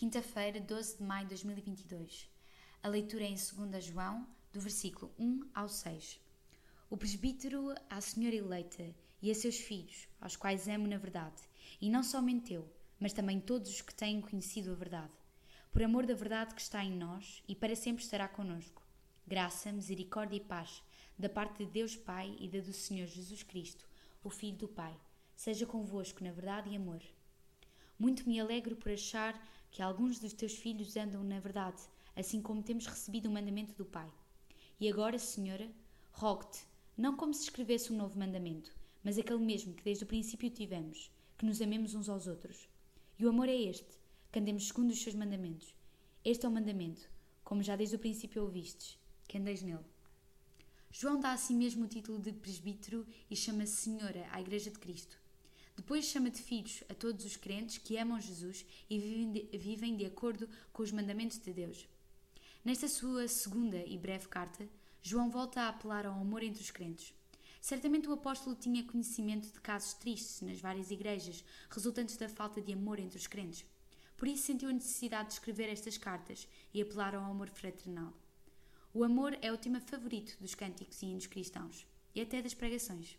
Quinta-feira, 12 de maio de 2022. A leitura é em 2 João, do versículo 1 ao 6. O presbítero à senhora eleita e a seus filhos, aos quais amo na verdade, e não somente eu, mas também todos os que têm conhecido a verdade, por amor da verdade que está em nós e para sempre estará conosco. Graça, misericórdia e paz, da parte de Deus Pai e da do Senhor Jesus Cristo, o Filho do Pai, seja convosco na verdade e amor. Muito me alegro por achar que alguns dos teus filhos andam na verdade, assim como temos recebido o mandamento do Pai. E agora, Senhora, rogo-te, não como se escrevesse um novo mandamento, mas aquele mesmo que desde o princípio tivemos, que nos amemos uns aos outros. E o amor é este, que andemos segundo os seus mandamentos. Este é o mandamento, como já desde o princípio ouvistes, que andeis nele. João dá a si mesmo o título de presbítero e chama-se Senhora à Igreja de Cristo. Depois chama de filhos a todos os crentes que amam Jesus e vivem de, vivem de acordo com os mandamentos de Deus. Nesta sua segunda e breve carta, João volta a apelar ao amor entre os crentes. Certamente o apóstolo tinha conhecimento de casos tristes nas várias igrejas, resultantes da falta de amor entre os crentes. Por isso sentiu a necessidade de escrever estas cartas e apelar ao amor fraternal. O amor é o tema favorito dos cânticos e hinos cristãos, e até das pregações.